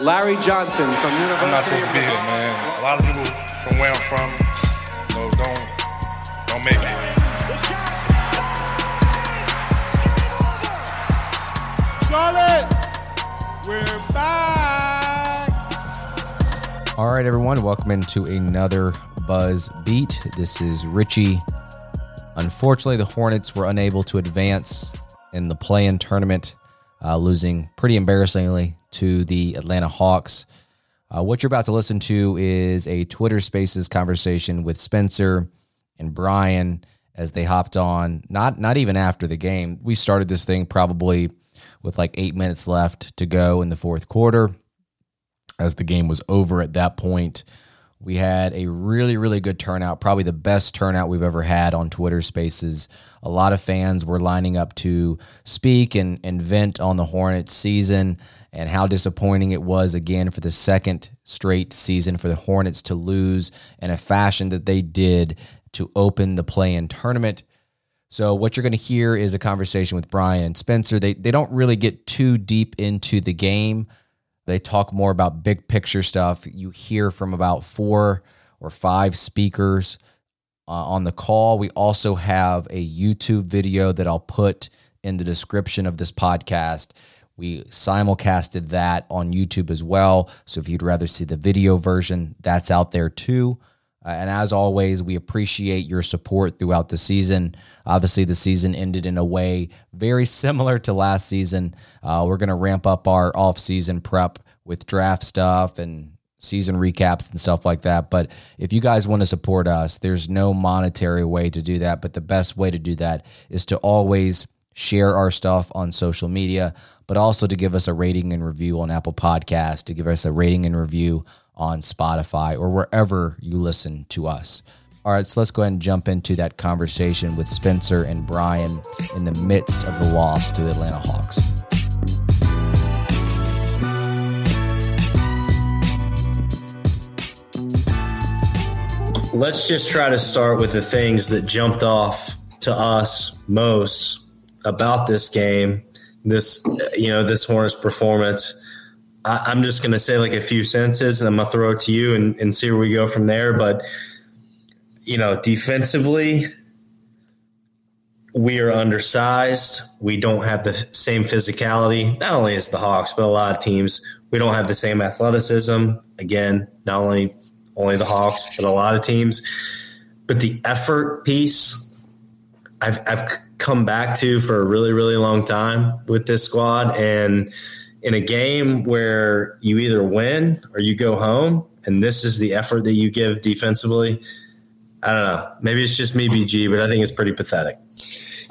Larry Johnson from University I'm not supposed to be here, man. A lot of people from where I'm from, you know, don't don't make it. Charlotte, we're back. All right, everyone, welcome into another Buzz Beat. This is Richie. Unfortunately, the Hornets were unable to advance in the play-in tournament, uh, losing pretty embarrassingly to the Atlanta Hawks. Uh, what you're about to listen to is a Twitter Spaces conversation with Spencer and Brian as they hopped on. Not not even after the game. We started this thing probably with like eight minutes left to go in the fourth quarter as the game was over at that point. We had a really, really good turnout, probably the best turnout we've ever had on Twitter Spaces. A lot of fans were lining up to speak and, and vent on the Hornets season and how disappointing it was again for the second straight season for the Hornets to lose in a fashion that they did to open the play in tournament. So what you're going to hear is a conversation with Brian and Spencer. They they don't really get too deep into the game. They talk more about big picture stuff. You hear from about four or five speakers uh, on the call. We also have a YouTube video that I'll put in the description of this podcast. We simulcasted that on YouTube as well. So if you'd rather see the video version, that's out there too. Uh, and as always, we appreciate your support throughout the season. Obviously, the season ended in a way very similar to last season. Uh, we're going to ramp up our off-season prep with draft stuff and season recaps and stuff like that. But if you guys want to support us, there's no monetary way to do that. But the best way to do that is to always share our stuff on social media, but also to give us a rating and review on Apple Podcast, to give us a rating and review on Spotify or wherever you listen to us. All right, so let's go ahead and jump into that conversation with Spencer and Brian in the midst of the loss to the Atlanta Hawks. Let's just try to start with the things that jumped off to us most about this game, this you know this Hornets performance. I, am just going to say like a few sentences, and I'm going to throw it to you and, and see where we go from there. But you know, defensively, we are undersized. We don't have the same physicality, not only as the Hawks, but a lot of teams. We don't have the same athleticism. Again, not only only the Hawks, but a lot of teams. But the effort piece, I've I've come back to for a really really long time with this squad, and in a game where you either win or you go home, and this is the effort that you give defensively. I don't know. Maybe it's just me, BG, but I think it's pretty pathetic.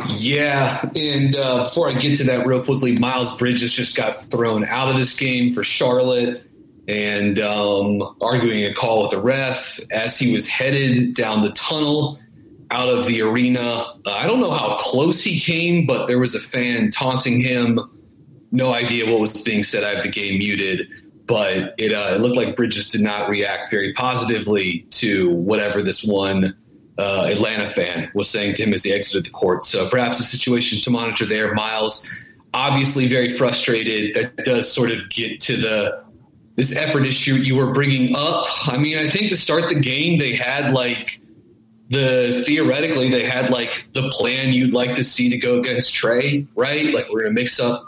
Yeah, and uh, before I get to that real quickly, Miles Bridges just got thrown out of this game for Charlotte and um, arguing a call with the ref as he was headed down the tunnel out of the arena. Uh, I don't know how close he came, but there was a fan taunting him. No idea what was being said. I have the game muted, but it, uh, it looked like Bridges did not react very positively to whatever this one uh, Atlanta fan was saying to him as he exited the court. So perhaps a situation to monitor there. Miles, obviously very frustrated. That does sort of get to the this effort issue you were bringing up. I mean, I think to start the game, they had like the theoretically they had like the plan you'd like to see to go against Trae, right? Like we're to mix up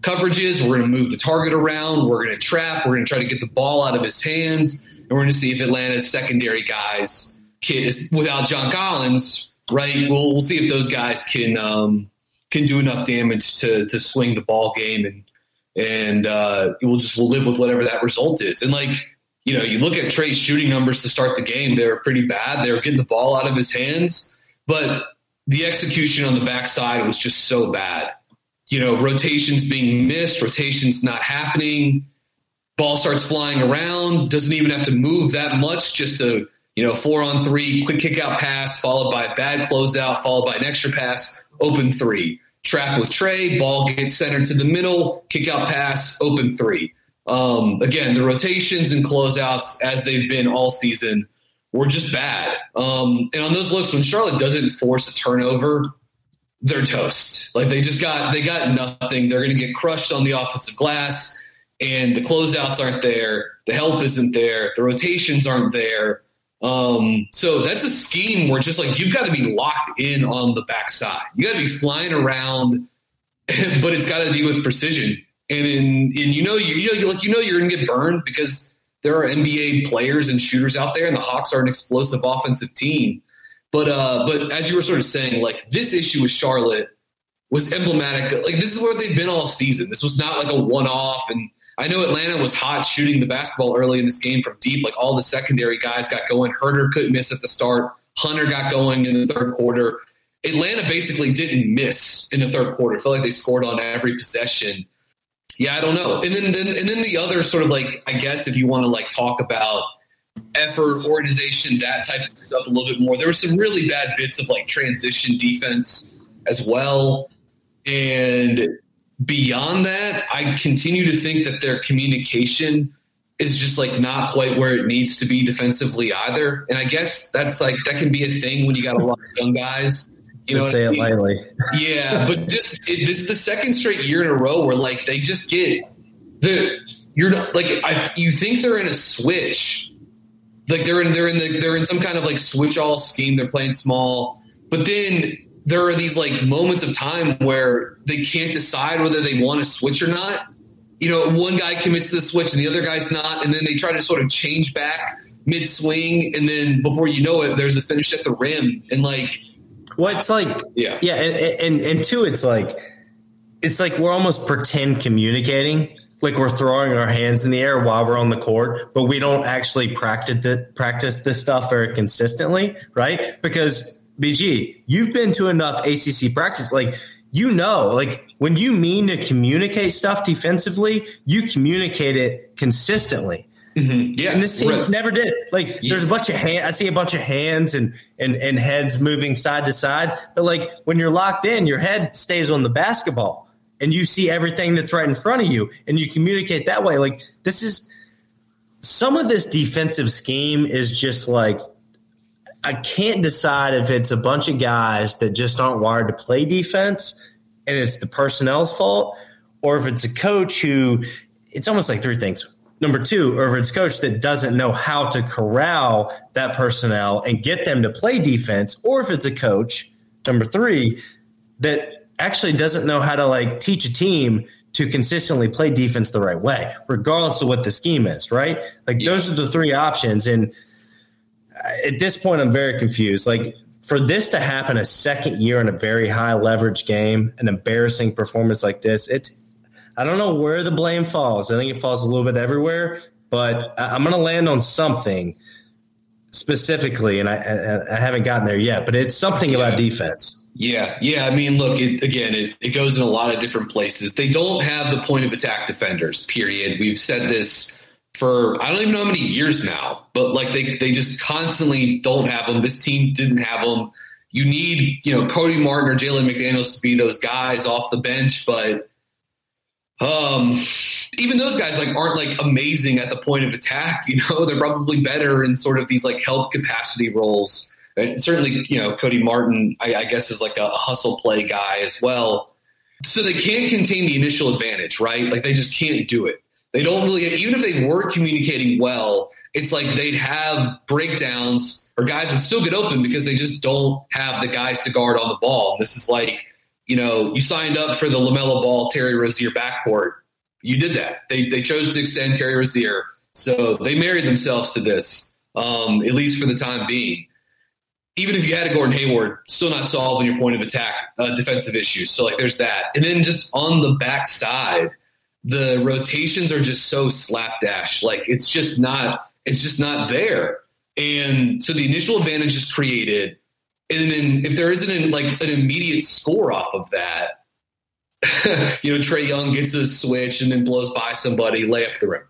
coverages, we're going to move the target around, we're going to trap, we're going to try to get the ball out of his hands, and we're going to see if Atlanta's secondary guys can, without John Collins, right? We'll, we'll see if those guys can um, can do enough damage to to swing the ball game, and and uh, we'll just we'll live with whatever that result is. And like you know, you look at Trae's shooting numbers to start the game; they were pretty bad. They were getting the ball out of his hands, but the execution on the backside was just so bad. You know, rotations being missed, rotations not happening. Ball starts flying around, doesn't even have to move that much just a, you know, four on three, quick kick out pass, followed by a bad closeout, followed by an extra pass, open three. Trap with Trae, ball gets centered to the middle, kick out pass, open three. Um, again, the rotations and closeouts, as they've been all season, were just bad. Um, and on those looks, when Charlotte doesn't force a turnover, they're toast. Like they just got they got nothing. They're going to get crushed on the offensive glass, and the closeouts aren't there. The help isn't there. The rotations aren't there. Um, so that's a scheme where just like you've got to be locked in on the backside. You got to be flying around, but it's got to be with precision. And in, and you know you, you know like you know you're going to get burned because there are NBA players and shooters out there, and the Hawks are an explosive offensive team. But uh, but as you were sort of saying, like this issue with Charlotte was emblematic. Like this is where they've been all season. This was not like a one off and I know Atlanta was hot shooting the basketball early in this game from deep. Like all the secondary guys got going. Huerter couldn't miss at the start. Hunter got going in the third quarter. Atlanta basically didn't miss in the third quarter. I felt like they scored on every possession. Yeah, I don't know. And then, then and then the other sort of like I guess if you want to like talk about effort, organization, that type of stuff a little bit more. There were some really bad bits of like transition defense as well. And beyond that, I continue to think that their communication is just like not quite where it needs to be defensively either. And I guess that's like that can be a thing when you got a lot of young guys. You know, say it lightly. yeah, but just it, this is the second straight year in a row where like they just get the you're not like I, you think they're in a switch, like they're in they're in the they're in some kind of like switch all scheme. They're playing small, but then there are these like moments of time where they can't decide whether they want to switch or not. You know, one guy commits to the switch and the other guy's not, and then they try to sort of change back mid swing, and then before you know it, there's a finish at the rim, and like, well, it's like, yeah, yeah, and and, and two, it's like, it's like we're almost pretend communicating, like we're throwing our hands in the air while we're on the court, but we don't actually practice the, practice this stuff very consistently, right? Because BG, you've been to enough ACC practice. Like, you know, like when you mean to communicate stuff defensively, you communicate it consistently. Mm-hmm. Yeah, and this team never did. Like, yeah. there's a bunch of hand. I see a bunch of hands and and and heads moving side to side. But like when you're locked in, your head stays on the basketball, and you see everything that's right in front of you, and you communicate that way. Like this is some of this defensive scheme is just like I can't decide if it's a bunch of guys that just aren't wired to play defense and it's the personnel's fault, or if it's a coach who it's almost like three things. Number two, or if it's coach that doesn't know how to corral that personnel and get them to play defense, or if it's a coach, number three, that actually doesn't know how to like teach a team to consistently play defense the right way, regardless of what the scheme is, right? Like yeah. those are the three options. And uh, at this point, I'm very confused. Like for this to happen a second year in a very high leverage game, an embarrassing performance like this, it's I don't know where the blame falls. I think it falls a little bit everywhere, but I'm going to land on something specifically, and I, I, I, haven't gotten there yet. But it's something yeah. about defense. Yeah, yeah. I mean, look, it, again, it, it goes in a lot of different places. They don't have the point of attack defenders. Period. We've said this for I don't even know how many years now, but like they they just constantly don't have them. This team didn't have them. You need you know Cody Martin or Jalen McDaniels to be those guys off the bench, but um, even those guys like aren't like amazing at the point of attack. You know, they're probably better in sort of these like help capacity roles. And certainly, you know, Cody Martin, I, I guess, is like a, hustle play guy as well. So they can't contain the initial advantage, right? Like they just can't do it. They don't really, even if they were communicating well, it's like they'd have breakdowns or guys would still get open because they just don't have the guys to guard on the ball. And this is like, you know, you signed up for the LaMelo Ball, Terry Rozier backcourt. You did that. They, they chose to extend Terry Rozier. So they married themselves to this, um, at least for the time being. Even if you had a Gordon Hayward, still not solving your point of attack uh, defensive issues. So like there's that. And then just on the backside, the rotations are just so slapdash. Like it's just not it's just not there. And so the initial advantage is created. And then if there isn't an, like an immediate score off of that, you know, Trae Young gets a switch and then blows by somebody, lay up the rim.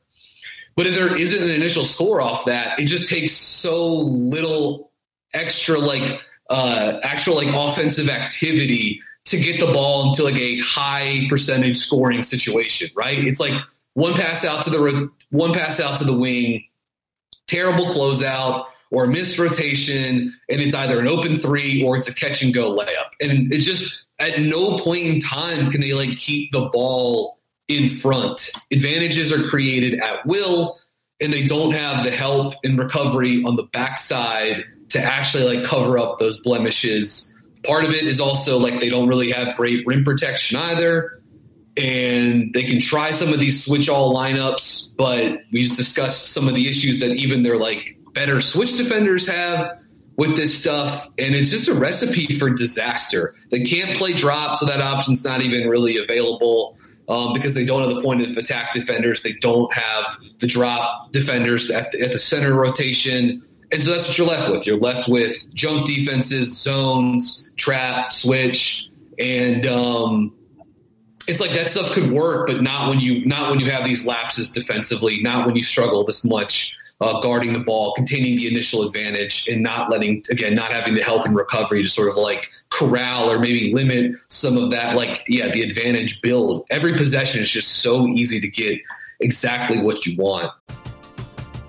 But if there isn't an initial score off that, it just takes so little extra like uh actual like offensive activity to get the ball into like a high percentage scoring situation, right? It's like one pass out to the one pass out to the wing, terrible closeout or a missed rotation, and it's either an open three or it's a catch and go layup. And it's just at no point in time can they like keep the ball in front. Advantages are created at will, and they don't have the help and recovery on the backside to actually like cover up those blemishes. Part of it is also like they don't really have great rim protection either and they can try some of these switch all lineups, but we discussed some of the issues that even their like better switch defenders have with this stuff, and it's just a recipe for disaster. They can't play drop, so that option's not even really available. Um, because they don't have the point of attack defenders, they don't have the drop defenders at the, at the center rotation, and so that's what you're left with. You're left with junk defenses, zones, trap, switch, and um, it's like that stuff could work, but not when you not when you have these lapses defensively, not when you struggle this much uh, guarding the ball, containing the initial advantage, and not letting again not having the help in recovery to sort of like corral or maybe limit some of that like yeah the advantage build. Every possession is just so easy to get exactly what you want.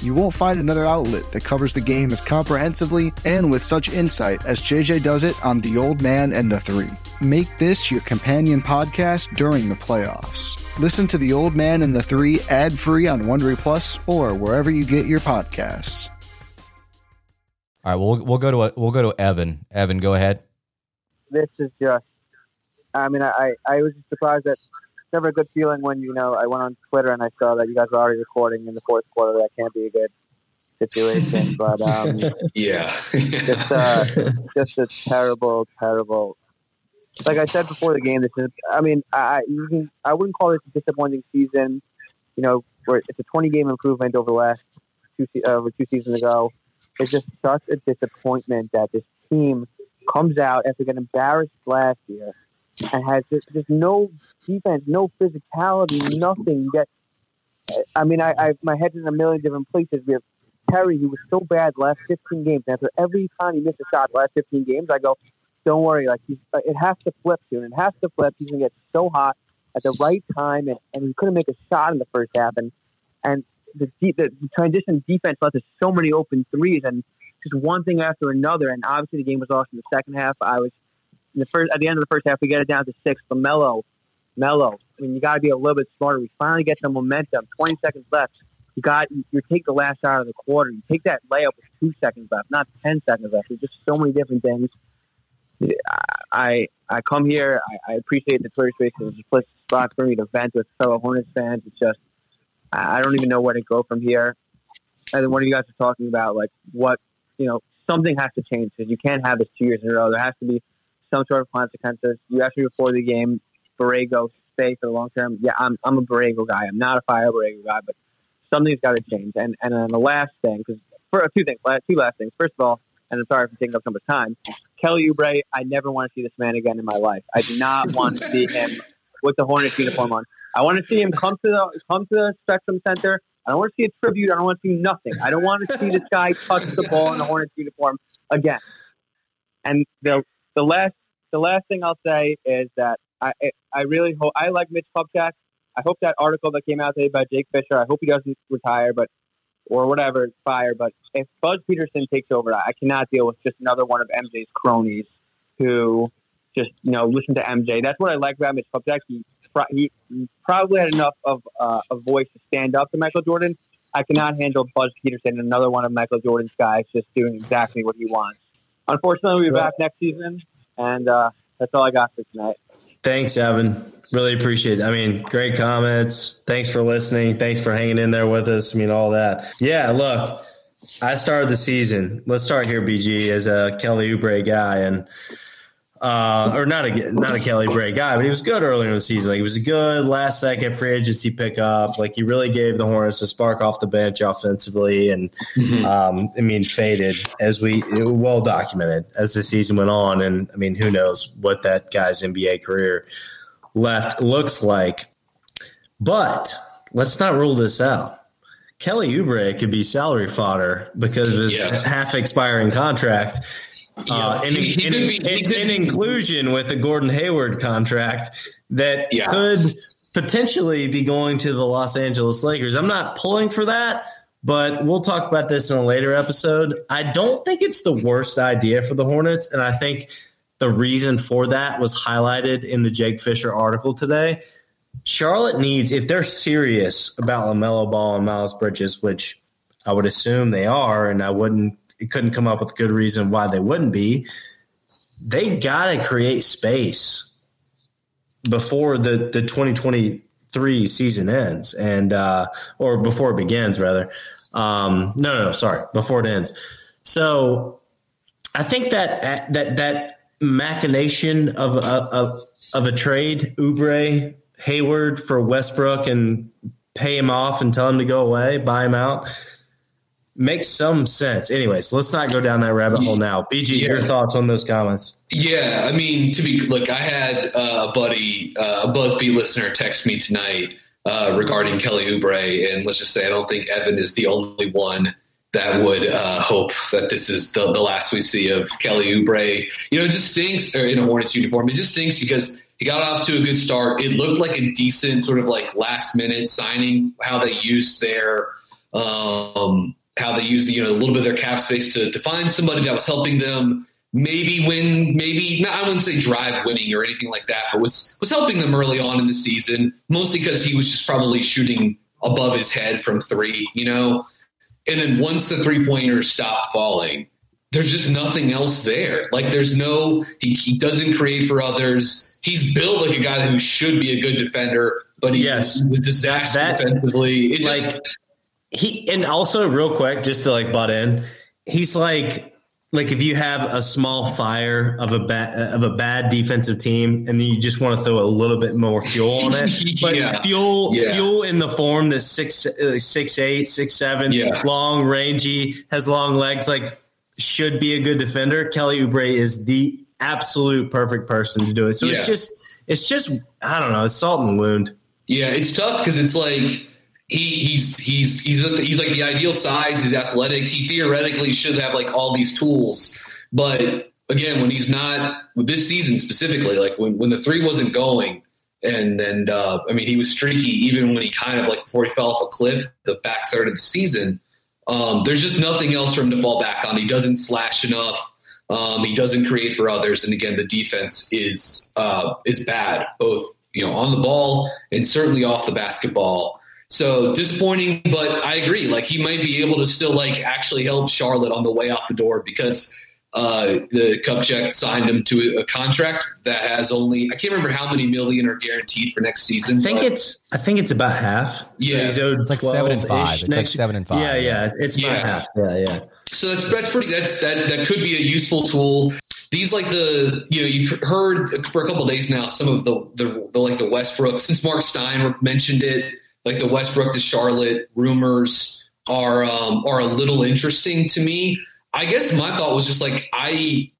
You won't find another outlet that covers the game as comprehensively and with such insight as JJ does it on The Old Man and the Three. Make this your companion podcast during the playoffs. Listen to The Old Man and the Three ad free on Wondery Plus or wherever you get your podcasts. All right, we'll we'll go to a, we'll go to Evan. Evan, go ahead. This is just. I mean, I I was surprised that it's never a good feeling when you know I went on Twitter and I saw that you guys were already recording in the fourth quarter. That can't be a good situation. but um, yeah, it's uh, just a terrible, terrible like I said before the game, this is. I mean, I you can, I wouldn't call this a disappointing season. You know, where it's a 20 game improvement over the last two uh, over two seasons ago. It's just such a disappointment that this team comes out after getting embarrassed last year and has just, just no defense, no physicality, nothing. I mean, I, I my head's in a million different places. We have Terry, who was so bad last 15 games. After every time he missed a shot last 15 games, I go, don't worry. Like he's, uh, it has to flip soon. It has to flip. He's gonna get so hot at the right time, and, and he couldn't make a shot in the first half. And and the the, the transition defense left us so many open threes, and just one thing after another. And obviously, the game was lost in the second half. I was the first at the end of the first half. We get it down to six. Lamelo, Melo. I mean, you got to be a little bit smarter. We finally get some momentum. Twenty seconds left. You got you, take the last shot of the quarter. You take that layup with two seconds left, not ten seconds left. There's just so many different things. I I come here. I, I appreciate the Twitter space. It's a spot for me to vent with fellow Hornets fans. It's just I don't even know where to go from here. And think one of you guys are talking about like what you know something has to change because you can't have this two years in a row. There has to be some sort of consequences. You asked me before the game, Borrego stay for the long term. Yeah, I'm I'm a Borrego guy. I'm not a fire Borrego guy, but something's got to change. And and then the last thing, because for two things, two last things. First of all, and I'm sorry for taking up so much time. Kelly Oubre, I never want to see this man again in my life. I do not want to see him with the Hornets uniform on. I want to see him come to the come to the Spectrum Center. I don't want to see a tribute. I don't want to see nothing. I don't want to see this guy touch the ball in the Hornets uniform again. And the the last the last thing I'll say is that I I really hope I like Mitch Kupchak. I hope that article that came out today by Jake Fisher. I hope he doesn't retire, but or whatever, fire. But if Buzz Peterson takes over, I cannot deal with just another one of MJ's cronies who just you know listen to MJ. That's what I like about Mitch Kupchak. He he probably had enough of uh, a voice to stand up to Michael Jordan. I cannot handle Buzz Peterson, another one of Michael Jordan's guys, just doing exactly what he wants. Unfortunately, we'll be back next season, and uh, that's all I got for tonight. Thanks, Evan. Really appreciate it. I mean, great comments. Thanks for listening. Thanks for hanging in there with us. I mean, all that. Yeah, look, I started the season. Let's start here, BG, as a Kelly Oubre guy, and uh, or not a not a Kelly Oubre guy, but he was good earlier in the season. Like, he was a good last second free agency pickup. Like he really gave the Hornets a spark off the bench offensively, and mm-hmm. um, I mean, faded as we well documented as the season went on. And I mean, who knows what that guy's NBA career left looks like. But let's not rule this out. Kelly Oubre could be salary fodder because of his yeah. half expiring contract. Yeah. Uh, in, in, in, in, inclusion with the Gordon Hayward contract that yeah. could potentially be going to the Los Angeles Lakers. I'm not pulling for that, but we'll talk about this in a later episode. I don't think it's the worst idea for the Hornets, and I think the reason for that was highlighted in the Jake Fisher article today. Charlotte needs, if they're serious about LaMelo Ball and Miles Bridges, which I would assume they are, and I wouldn't, couldn't come up with a good reason why they wouldn't be. They got to create space before the the 2023 season ends, and uh, or before it begins, rather. Um, no, no, no, sorry, before it ends. So I think that that that machination of a, of, of a trade, Oubre, Hayward for Westbrook, and pay him off and tell him to go away, buy him out, makes some sense. Anyways, let's not go down that rabbit hole now. BG, yeah. your thoughts on those comments? Yeah, I mean, to be look, I had uh, a buddy, uh, a BuzzBeat listener, text me tonight uh, regarding Kelly Oubre, and let's just say I don't think Evan is the only one that would uh, hope that this is the, the last we see of Kelly Oubre. You know, it just stinks, or in a Hornets uniform. It just stinks because he got off to a good start. It looked like a decent sort of like last minute signing. How they used their, um, how they used the, you know a little bit of their cap space to to find somebody that was helping them maybe win, maybe not. I wouldn't say drive winning or anything like that, but was was helping them early on in the season, mostly because he was just probably shooting above his head from three. You know. And then once the three pointers stop falling, there's just nothing else there. Like there's no, he, he doesn't create for others. He's built like a guy who should be a good defender, but he's yes, a disaster that, defensively. It just, like he, and also real quick, just to like butt in, he's like like if you have a small fire of a bad of a bad defensive team, and you just want to throw a little bit more fuel on it, but Yeah. fuel Yeah. fuel in the form that's six six eight six seven, Yeah. long, rangy, has long legs, like should be a good defender. Kelly Oubre is the absolute perfect person to do it. So it's just it's just I don't know, it's salt in the wound. Yeah, it's tough because it's like he he's he's he's he's like the ideal size. He's athletic. He theoretically should have like all these tools, but again, when he's not this season specifically, like when when the three wasn't going, and and uh, I mean he was streaky even when he kind of like before he fell off a cliff the back third of the season. Um, there's just nothing else for him to fall back on. He doesn't slash enough. Um, he doesn't create for others, and again, the defense is uh, is bad, both you know on the ball and certainly off the basketball. So disappointing, but I agree. Like he might be able to still like actually help Charlotte on the way out the door because uh, the Kupchak signed him to a contract that has only I can't remember how many million are guaranteed for next season. I think but- it's I think it's about half. So Yeah. he's owed It's like seven and five. It's like seven and five. Yeah, yeah, it's about Yeah. half. Yeah, yeah. So that's that's pretty. That's that that could be a useful tool. These like the you know you've heard for a couple of days now some of the, the the like the Westbrook since Marc Stein mentioned it like the Westbrook to Charlotte rumors are um, are a little interesting to me. I guess my thought was just like I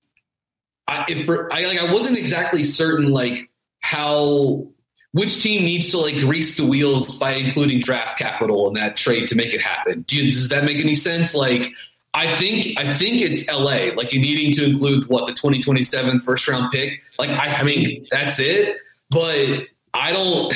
I if, I like I wasn't exactly certain like how which team needs to like grease the wheels by including draft capital in that trade to make it happen. Do you, does that make any sense? Like I think I think it's LA, like you needing to include what the 2027 first round pick. Like I, I mean that's it, but I don't.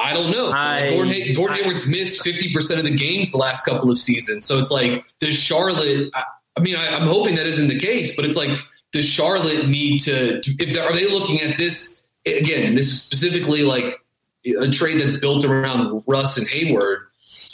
I don't know. I- Gordon, Hay- Gordon I- Hayward's missed 50% of the games the last couple of seasons. So it's like, does Charlotte, I, I mean, I, I'm hoping that isn't the case, but it's like, does Charlotte need to, if are they looking at this, again, this is specifically like a trade that's built around Russ and Hayward.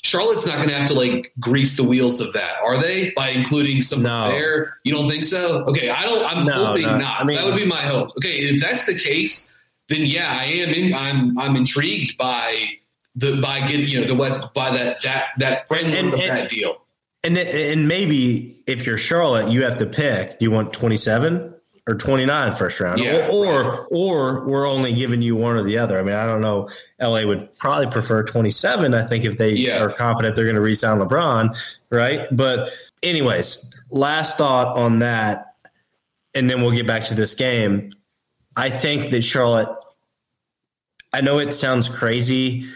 Charlotte's not going to have to like grease the wheels of that, are they? By including some No. there, you don't think so? Okay, I don't. I'm No, hoping no. not. I mean- that would be my hope. Okay, if that's the case, then yeah, I am. In, I'm I'm intrigued by the by getting you know the West by that that that framework And- of and- that deal. And and maybe if you're Charlotte, you have to pick. Do you want 27 or 29 first round? Yeah, or or, or we're only giving you one or the other. I mean, I don't know. LA would probably prefer 27. I think if they Yeah. are confident they're going to re-sign LeBron, right? But anyways, last thought on that, and then we'll get back to this game. I think that Charlotte. I know it sounds crazy,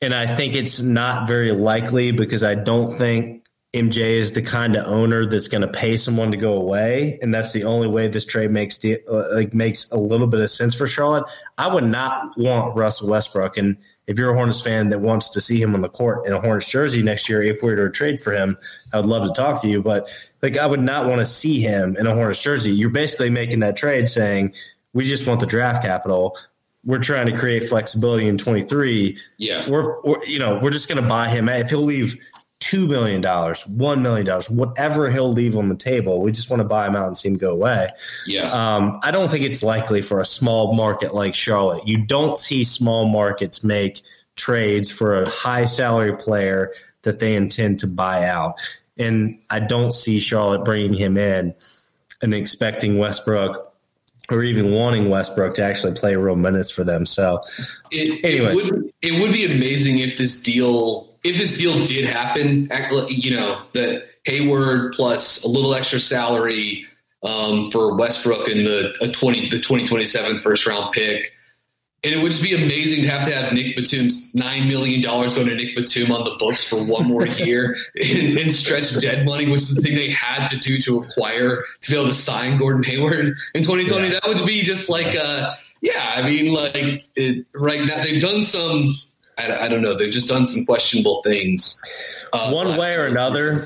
and I think it's not very likely because I don't think MJ is the kind of owner that's going to pay someone to go away, and that's the only way this trade makes de- uh, like makes a little bit of sense for Charlotte. I would not want Russell Westbrook, and if you're a Hornets fan that wants to see him on the court in a Hornets jersey next year, if we were to trade for him, I would love to talk to you. But like, I would not want to see him in a Hornets jersey. You're basically making that trade saying we just want the draft capital. We're trying to create flexibility in 23 Yeah, we're, we're you know we're just going to buy him. If he'll leave two million dollars one million dollars whatever he'll leave on the table we just want to buy him out and see him go away. Yeah, um, i don't think it's likely for a small market like charlotte. You don't see small markets make trades for a high salary player that they intend to buy out. And i don't see charlotte bringing him in and expecting westbrook or even wanting Westbrook to actually play real minutes for them. So, It, it Anyways. would it would be amazing if this deal if this deal did happen. You know that Hayward plus a little extra salary um, for Westbrook and the a twenty the twenty twenty seven first round pick. And it would just be amazing to have to have Nick Batum's nine million dollars going to Nick Batum on the books for one more year and, and stretch dead money, which is the thing they had to do to acquire to be able to sign Gordon Hayward in 2020. That would be just like, uh, yeah, I mean, like it, right now they've done some. I, I don't know. They've just done some questionable things. Uh, one way or another,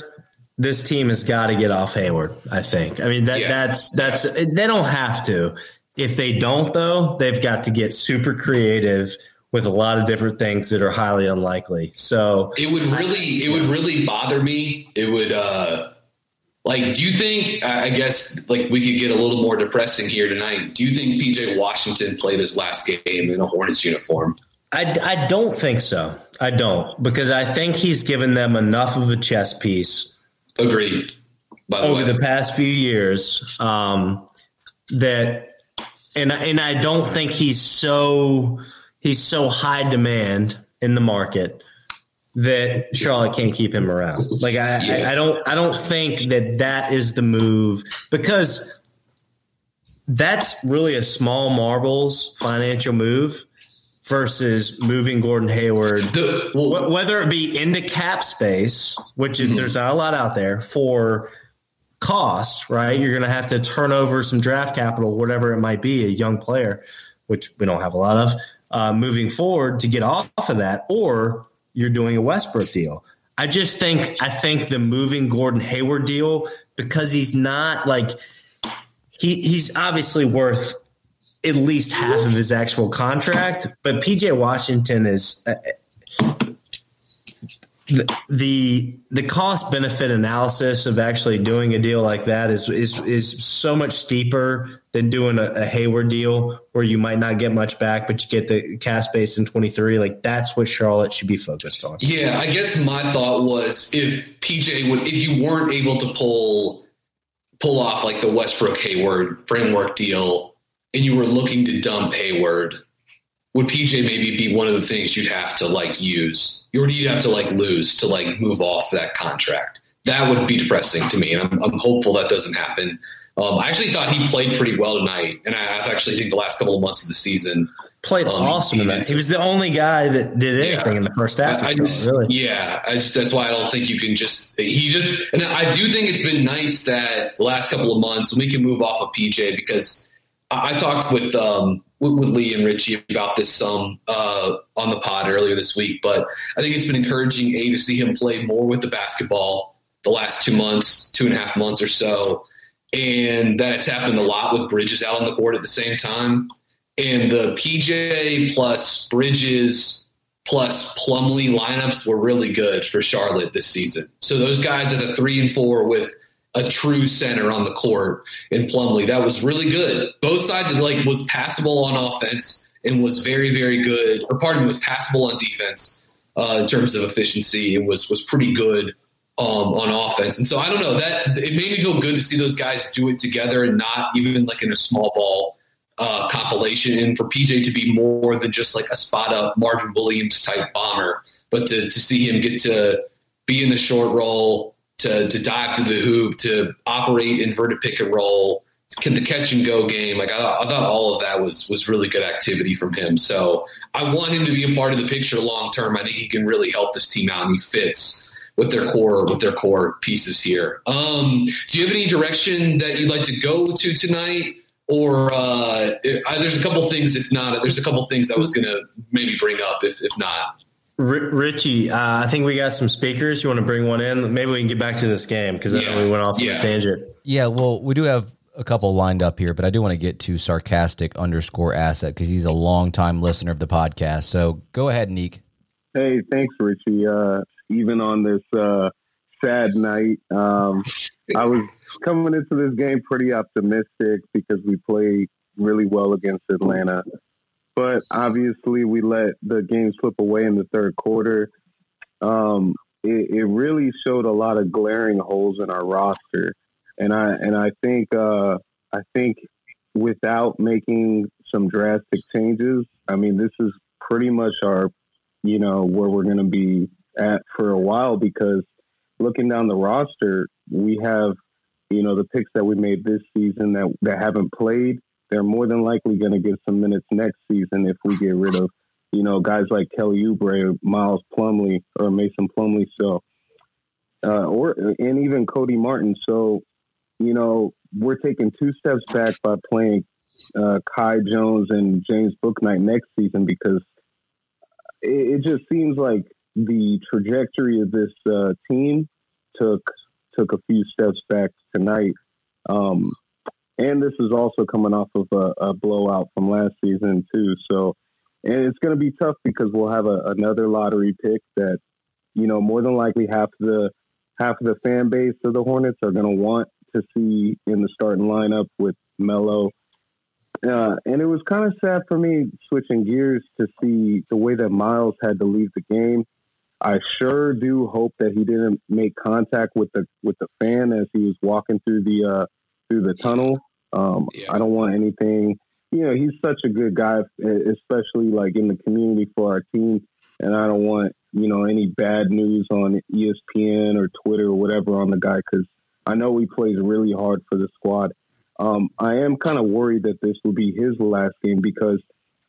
this team has got to get off Hayward. I think. I mean that Yeah. that's that's they don't have to. If they don't, though, they've got to get super creative with a lot of different things that are highly unlikely. So it would really it would really bother me it would uh like do you think i guess like we could get a little more depressing here tonight do you think pj washington played his last game in a hornets uniform I, I don't think so. I don't because I think he's given them enough of a chess piece agreed By the over way, the past few years. Um, that and and I don't think he's so he's so high demand in the market that Charlotte can't keep him around. Like I, Yeah. I, I don't I don't think that that is the move because that's really a small marbles financial move versus moving Gordon Hayward the, well, Wh- whether it be into cap space, which is mm-hmm. there's not a lot out there for cost, right? You're going to have to turn over some draft capital, whatever it might be, a young player, which we don't have a lot of, uh, moving forward to get off of that, or you're doing a Westbrook deal. I just think I think the moving Gordon Hayward deal because he's not like he he's obviously worth at least half of his actual contract, but PJ Washington is uh, the the, cost benefit analysis of actually doing a deal like that is is is so much steeper than doing a, a Hayward deal where you might not get much back, but you get the cap base in twenty three. Like that's what Charlotte should be focused on. Yeah, I guess my thought was if PJ would, if you weren't able to pull pull off like the Westbrook Hayward framework deal, and you were looking to dump Hayward, would PJ maybe be one of the things you'd have to like use, or you'd have to like lose to like move off that contract? That would be depressing to me, and I'm, I'm hopeful that doesn't happen. Um, I actually thought he played pretty well tonight, and I, I actually think the last couple of months of the season Played Um, awesome in that. He was the only guy that did anything Yeah. in the first half. I, I just, really. yeah, I just, that's why I don't think you can just, he just, and I do think it's been nice that the last couple of months we can move off of PJ because I, I talked with, um, with, Lee and Richie about this some, uh, on the pod earlier this week, but I think it's been encouraging, A, to see him play more with the basketball the last two months, two and a half months or so. And that it's happened a lot with Bridges out on the court at the same time. And the PJ plus Bridges plus Plumlee lineups were really good for Charlotte this season. So those guys at the three and four with a true center on the court in Plumlee, that was really good. Both sides like was passable on offense and was very, very good. Or pardon me, was passable on defense uh, in terms of efficiency and was was pretty good um, on offense. And so I don't know that it made me feel good to see those guys do it together and not even like in a small ball uh, compilation and for PJ to be more than just like a spot up Marvin Williams type bomber, but to, to see him get to be in the short roll, to, to dive to the hoop, to operate inverted pick and roll, can the catch and go game. Like I, I thought all of that was, was really good activity from him. So I want him to be a part of the picture long term. I think he can really help this team out and he fits with their core, with their core pieces here. Um, do you have any direction that you'd like to go to tonight? or uh, there's a couple things. If not, there's a couple things I was to maybe bring up. If if not, R- Richie, uh, I think we got some speakers. You want to bring one in? Maybe we can get back to this game because Yeah. we went off on Yeah. a tangent. Yeah, well, we do have a couple lined up here, but I do want to get to sarcastic underscore asset because he's a longtime listener of the podcast. So go ahead, Neek. Hey, thanks, Richie. Uh, even on this uh, sad night, um, I was coming into this game pretty optimistic because we played really well against Atlanta. But obviously, we let the game slip away in the third quarter. Um, it, it really showed a lot of glaring holes in our roster, and I and I think uh, I think without making some drastic changes, I mean, this is pretty much our you know, where we're going to be at for a while because looking down the roster, we have, you know, the picks that we made this season that, that haven't played. They're more than likely going to get some minutes next season if we get rid of, you know, guys like Kelly Oubre, Miles Plumlee, or Mason Plumlee. So, uh, or, and even Cody Martin. So, you know, we're taking two steps back by playing uh, Kai Jones and James Bouknight next season because it, it just seems like the trajectory of this uh, team took took a few steps back tonight. Um, and this is also coming off of a, a blowout from last season too. So, and it's going to be tough because we'll have a, another lottery pick that, you know, more than likely half the half of the fan base of the Hornets are going to want to see in the starting lineup with Melo uh, and it was kind of sad for me switching gears to see the way that Miles had to leave the game. I sure do hope that he didn't make contact with the with the fan as he was walking through the uh, through the tunnel. Um, yeah. I don't want anything. You know, he's such a good guy, especially like in the community for our team. And I don't want you know any bad news on ESPN or Twitter or whatever on the guy because I know he plays really hard for the squad. Um, I am kind of worried that this will be his last game because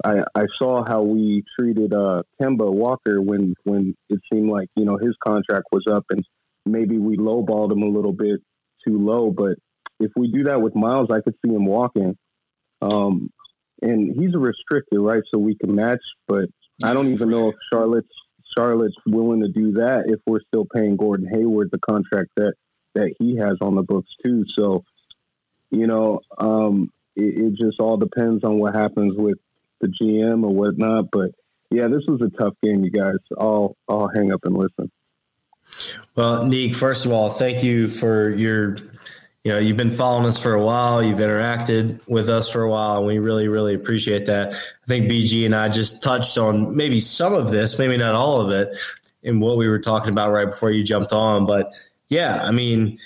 I, I saw how we treated uh, Kemba Walker when when it seemed like you know his contract was up and maybe we lowballed him a little bit too low. But if we do that with Miles, I could see him walking. Um, and he's a restricted, right? So we can match, but I don't even know if Charlotte's Charlotte's willing to do that if we're still paying Gordon Hayward the contract that that he has on the books too. So, you know, um, it, it just all depends on what happens with the GM or whatnot. But yeah, this was a tough game, you guys. I'll I'll hang up and listen. Well, Neek, first of all, thank you for your you know, you've been following us for a while. You've interacted with us for a while, and we really, really appreciate that. I think BG and I just touched on maybe some of this, maybe not all of it, in what we were talking about right before you jumped on. But yeah, I mean,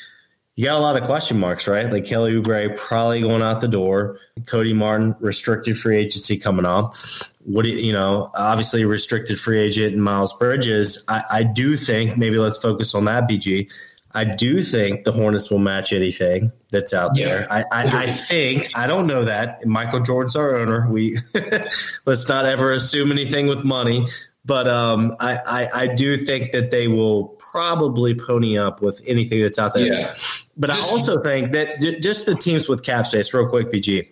you got a lot of question marks, right? Like Kelly Oubre probably going out the door, Cody Martin restricted free agency coming up. What do you, you know? Obviously, restricted free agent and Miles Bridges. I, I do think maybe let's focus on that. BG. I do think the Hornets will match anything that's out there. I, I, I, think I don't know that Michael Jordan's our owner. We let's not ever assume anything with money, but um, I, I, I do think that they will probably pony up with anything that's out there. Yeah. But just, I also think that just the teams with cap space, real quick, PG.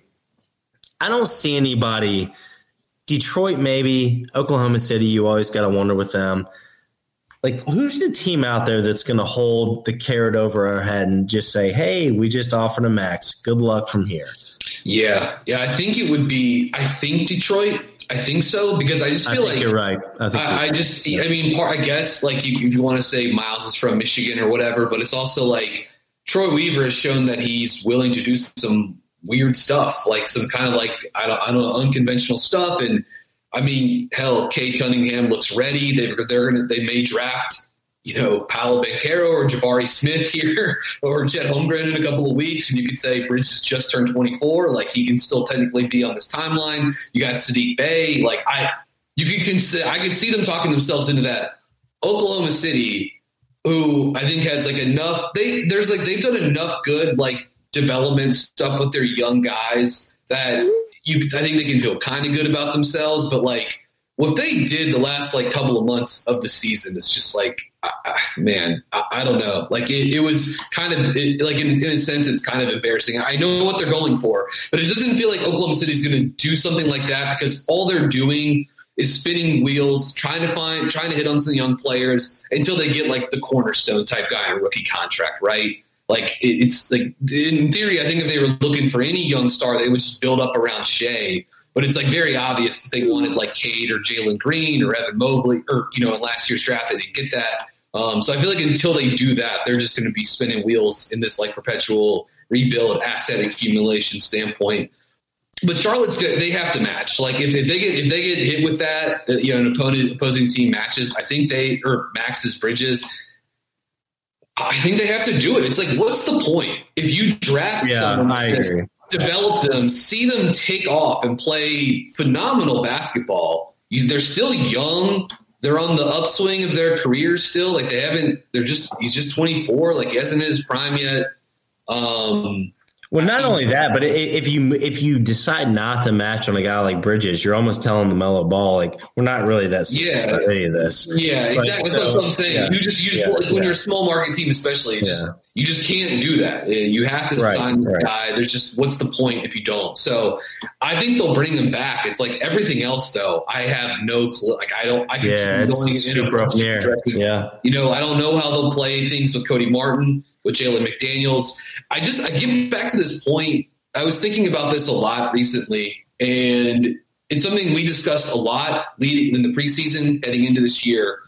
I don't see anybody. Detroit, maybe Oklahoma City. You always got to wonder with them like who's the team out there that's going to hold the carrot over our head and just say, "Hey, we just offered a max. Good luck from here." Yeah, yeah. I think it would be. I think Detroit. I think so because I just feel I like you're right. I, I, I just. I mean, part. I guess like you, if you want to say Miles is from Michigan or whatever, but it's also like Troy Weaver has shown that he's willing to do some weird stuff, like some kind of like I don't, I don't know, unconventional stuff and I mean, hell, Cade Cunningham looks ready. They're they're gonna they may draft you know Paolo Banchero or Jabari Smith here or Chet Holmgren in a couple of weeks, and you could say Bridges just turned 24, like he can still technically be on this timeline. You got Saddiq Bey. like I you can consider I could see them talking themselves into that. Oklahoma City, who I think has like enough they there's like they've done enough good like development stuff with their young guys that you I think they can feel kind of good about themselves, but like what they did the last like couple of months of the season is just like man, I, I, don't know. Like it, it was kind of it, like in, in, a sense, it's kind of embarrassing. I know what they're going for, but it doesn't feel like Oklahoma City is going to do something like that because all they're doing is spinning wheels, trying to find, trying to hit on some young players until they get like the cornerstone type guy in a rookie contract, right? Like it's like in theory, I think if they were looking for any young star, they would just build up around Shai. But it's like very obvious that they wanted like Cade or Jalen Green or Evan Mobley, or you know, in last year's draft they didn't get that. Um, so I feel like until they do that, they're just going to be spinning wheels in this like perpetual rebuild asset accumulation standpoint. But Charlotte's good; they have to match. Like if, if they get if they get hit with that, uh, you know, an opponent opposing team matches. I think they or maxes bridges. I think they have to do it. It's like, what's the point if you draft yeah, someone I agree. develop them, see them take off and play phenomenal basketball? they're still young. They're on the upswing of their careers still. Like they haven't. They're just. He's just 24. Like he hasn't his prime yet. Um, well, not only that, but if you if you decide not to match on a guy like Bridges, you're almost telling LaMelo Ball like we're not really that serious yeah. about any of this. Yeah, exactly. That's what I'm saying. Yeah. You just you just yeah, like, when you're a small market team, especially, just you just can't do that. Uh, you have to right, sign this right. guy. There's just what's the point if you don't? So I think they'll bring him back. It's like everything else, though. I have no clue. Like I don't. I can yeah, see going super up. Yeah, you know, I don't know how they'll play things with Cody Martin with Jalen McDaniels. I just I get back to this point. I was thinking about this a lot recently, and it's something we discussed a lot leading in the preseason, heading into this year.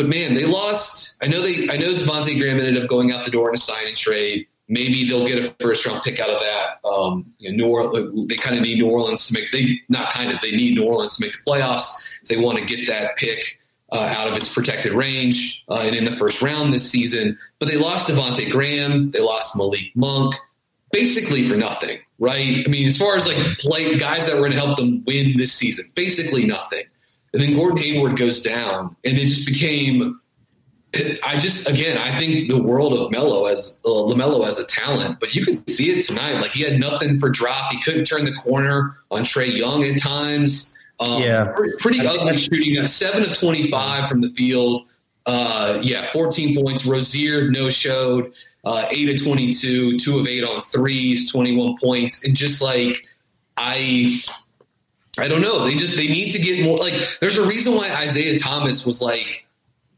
But man, they lost. I know they. I know Devonte Graham ended up going out the door in a sign and trade. Maybe they'll get a first round pick out of that. Um, you know, New Orleans, they kind of need New Orleans to make. They not kind of. They need New Orleans to make the playoffs. If they want to get that pick uh, out of its protected range uh, and in the first round this season. But they lost Devonte Graham, they lost Malik Monk, basically for nothing, right? I mean, as far as like play guys that were going to help them win this season, basically nothing. And then Gordon Hayward goes down, and it just became. I just again, I think the world of Melo as uh, Lamelo as a talent, but you can see it tonight. Like he had nothing for drop. He couldn't turn the corner on Trae Young at times. Um, Yeah. pretty, pretty ugly shooting. Seven of twenty-five from the field. Uh, yeah, fourteen points. Rozier no showed. Uh, eight of twenty-two, two of eight on threes, twenty-one points, and just like I, I don't know. They just they need to get more. Like, there's a reason why Isaiah Thomas was like,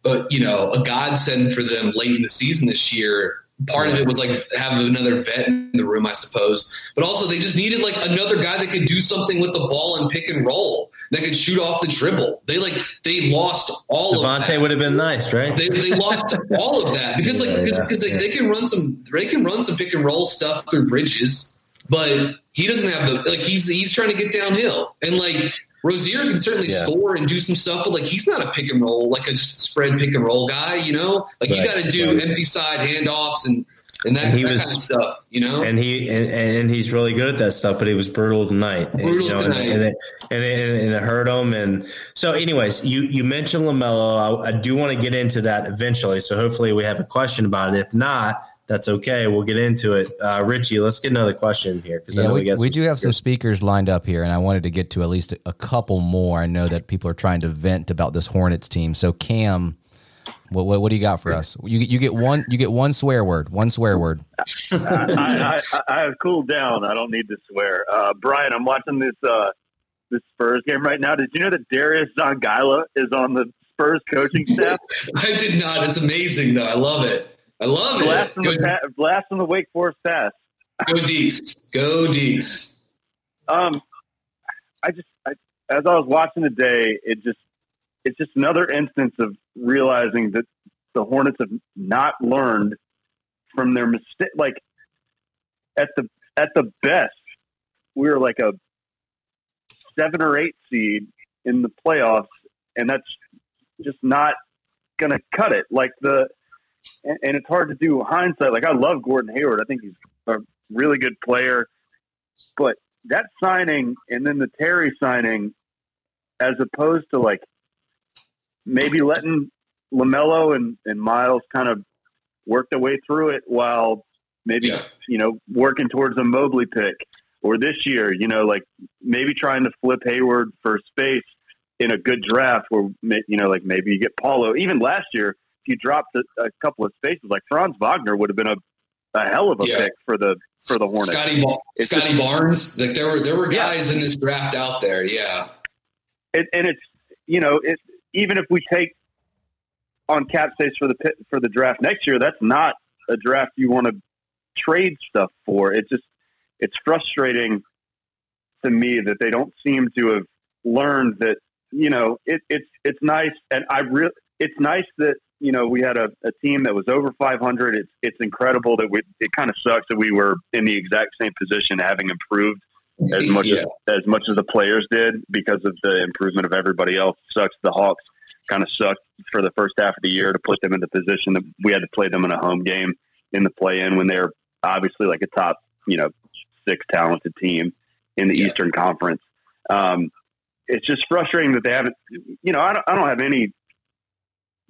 uh, you know, a godsend for them late in the season this year. Part of it was like have another vet in the room, I suppose, but also they just needed like another guy that could do something with the ball and pick and roll that could shoot off the dribble. They like they lost all of that. Devontae would have been nice, right? They, they lost all of that because like Yeah, because yeah, they, they can run some they can run some pick and roll stuff through bridges, but he doesn't have the like he's he's trying to get downhill and like Rozier can certainly Yeah. score and do some stuff, but like he's not a pick and roll like a spread pick and roll guy, you know. Like you got to do right. empty side handoffs and and that, And he that was- kind of stuff, you know. and he and, and he's really good at that stuff, but he was brutal tonight. And, Brutal you know, tonight. and, and, it, and, it, and it hurt him. And so, anyways, you you mentioned Lamelo. I, I do want to get into that eventually. So hopefully, we have a question about it. If not, that's okay. We'll get into it. Uh, Richie, let's get another question here because I Yeah, know we, we, we do have some speakers. speakers lined up here, and I wanted to get to at least a couple more. I know that people are trying to vent about this Hornets team. So, Cam, what what, what do you got for us? You you get one you get one swear word, one swear word. I, I, I have cooled down. I don't need to swear. Uh, Brian, I'm watching this uh, this Spurs game right now. Did you know that Darius Songaila is on the Spurs coaching staff? I did not. It's amazing though. I love it. I love blast it. from Go, the pa- blast from the Wake Forest pass. go Deacs. Go Deacs. Um, I just, I, as I was watching today, it just, it's just another instance of realizing that the Hornets have not learned from their mistake. Like at the at the best, we were like a seven or eight seed in the playoffs, and that's just not going to cut it. Like the, and, and it's hard to do hindsight. Like I love Gordon Hayward. I think he's a really good player, but that signing and then the Terry signing, as opposed to like maybe letting Lamelo and, and Miles kind of work their way through it while maybe Yeah. you know working towards a Mobley pick or this year, you know, like maybe trying to flip Hayward for space in a good draft where you know like maybe you get Paolo. Even last year, you dropped a, a couple of spaces, like Franz Wagner would have been a a hell of a Yeah. pick for the for the Hornets. Scottie Scottie Barnes. Like there were there were Yeah. guys in this draft out there. Yeah. it, and it's you know it, even if we take on cap space for the pit, for the draft next year, that's not a draft you want to trade stuff for. It's just it's frustrating to me that they don't seem to have learned that you know it, it's it's nice and I really it's nice that you know we had a, a team that was over 500. It's it's incredible that we it kind of sucks that we were in the exact same position having improved as much Yeah. as as much as the players did because of the improvement of everybody else. Sucks the Hawks kind of sucked for the first half of the year to put them in the position that we had to play them in a home game in the play in when they're obviously like a top, you know, six talented team in the Yeah. Eastern Conference. Um, it's just frustrating that they haven't, you know, I don't, I don't have any